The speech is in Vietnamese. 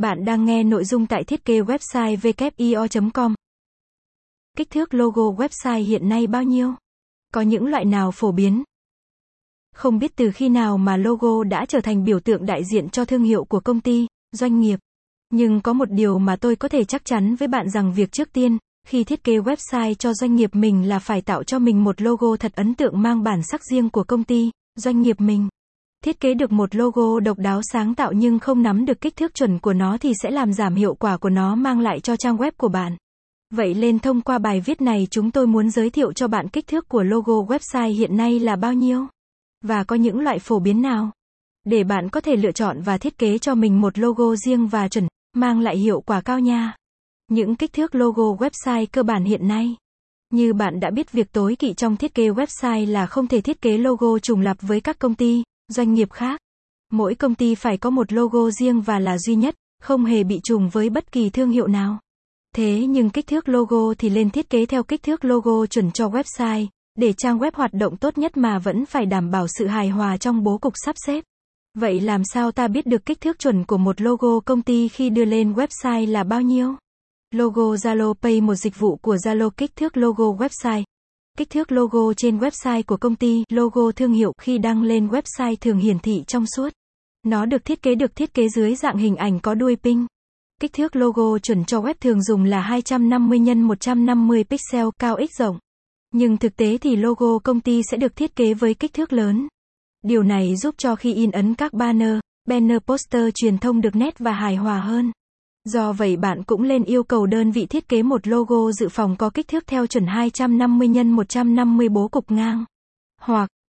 Bạn đang nghe nội dung tại thiết kế website wio.com. Kích thước logo website hiện nay bao nhiêu? Có những loại nào phổ biến? Không biết từ khi nào mà logo đã trở thành biểu tượng đại diện cho thương hiệu của công ty, doanh nghiệp. Nhưng có một điều mà tôi có thể chắc chắn với bạn rằng việc trước tiên, khi thiết kế website cho doanh nghiệp mình là phải tạo cho mình một logo thật ấn tượng mang bản sắc riêng của công ty, doanh nghiệp mình. Thiết kế được một logo độc đáo sáng tạo nhưng không nắm được kích thước chuẩn của nó thì sẽ làm giảm hiệu quả của nó mang lại cho trang web của bạn. Vậy lên thông qua bài viết này chúng tôi muốn giới thiệu cho bạn kích thước của logo website hiện nay là bao nhiêu và có những loại phổ biến nào để bạn có thể lựa chọn và thiết kế cho mình một logo riêng và chuẩn, mang lại hiệu quả cao nha. Những kích thước logo website cơ bản hiện nay. Như bạn đã biết việc tối kỵ trong thiết kế website là không thể thiết kế logo trùng lặp với các công ty, doanh nghiệp khác. Mỗi công ty phải có một logo riêng và là duy nhất, không hề bị trùng với bất kỳ thương hiệu nào. Thế nhưng kích thước logo thì lên thiết kế theo kích thước logo chuẩn cho website, để trang web hoạt động tốt nhất mà vẫn phải đảm bảo sự hài hòa trong bố cục sắp xếp. Vậy làm sao ta biết được kích thước chuẩn của một logo công ty khi đưa lên website là bao nhiêu? Logo Zalo Pay một dịch vụ của Zalo kích thước logo website. Kích thước logo trên website của công ty, logo thương hiệu khi đăng lên website thường hiển thị trong suốt. Nó được thiết kế được thiết kế dưới dạng hình ảnh có đuôi pin. Kích thước logo chuẩn cho web thường dùng là 250 x 150 pixel cao x rộng. Nhưng thực tế thì logo công ty sẽ được thiết kế với kích thước lớn. Điều này giúp cho khi in ấn các banner, banner poster truyền thông được nét và hài hòa hơn. Do vậy bạn cũng lên yêu cầu đơn vị thiết kế một logo dự phòng có kích thước theo chuẩn 250 x 150 bố cục ngang. Hoặc,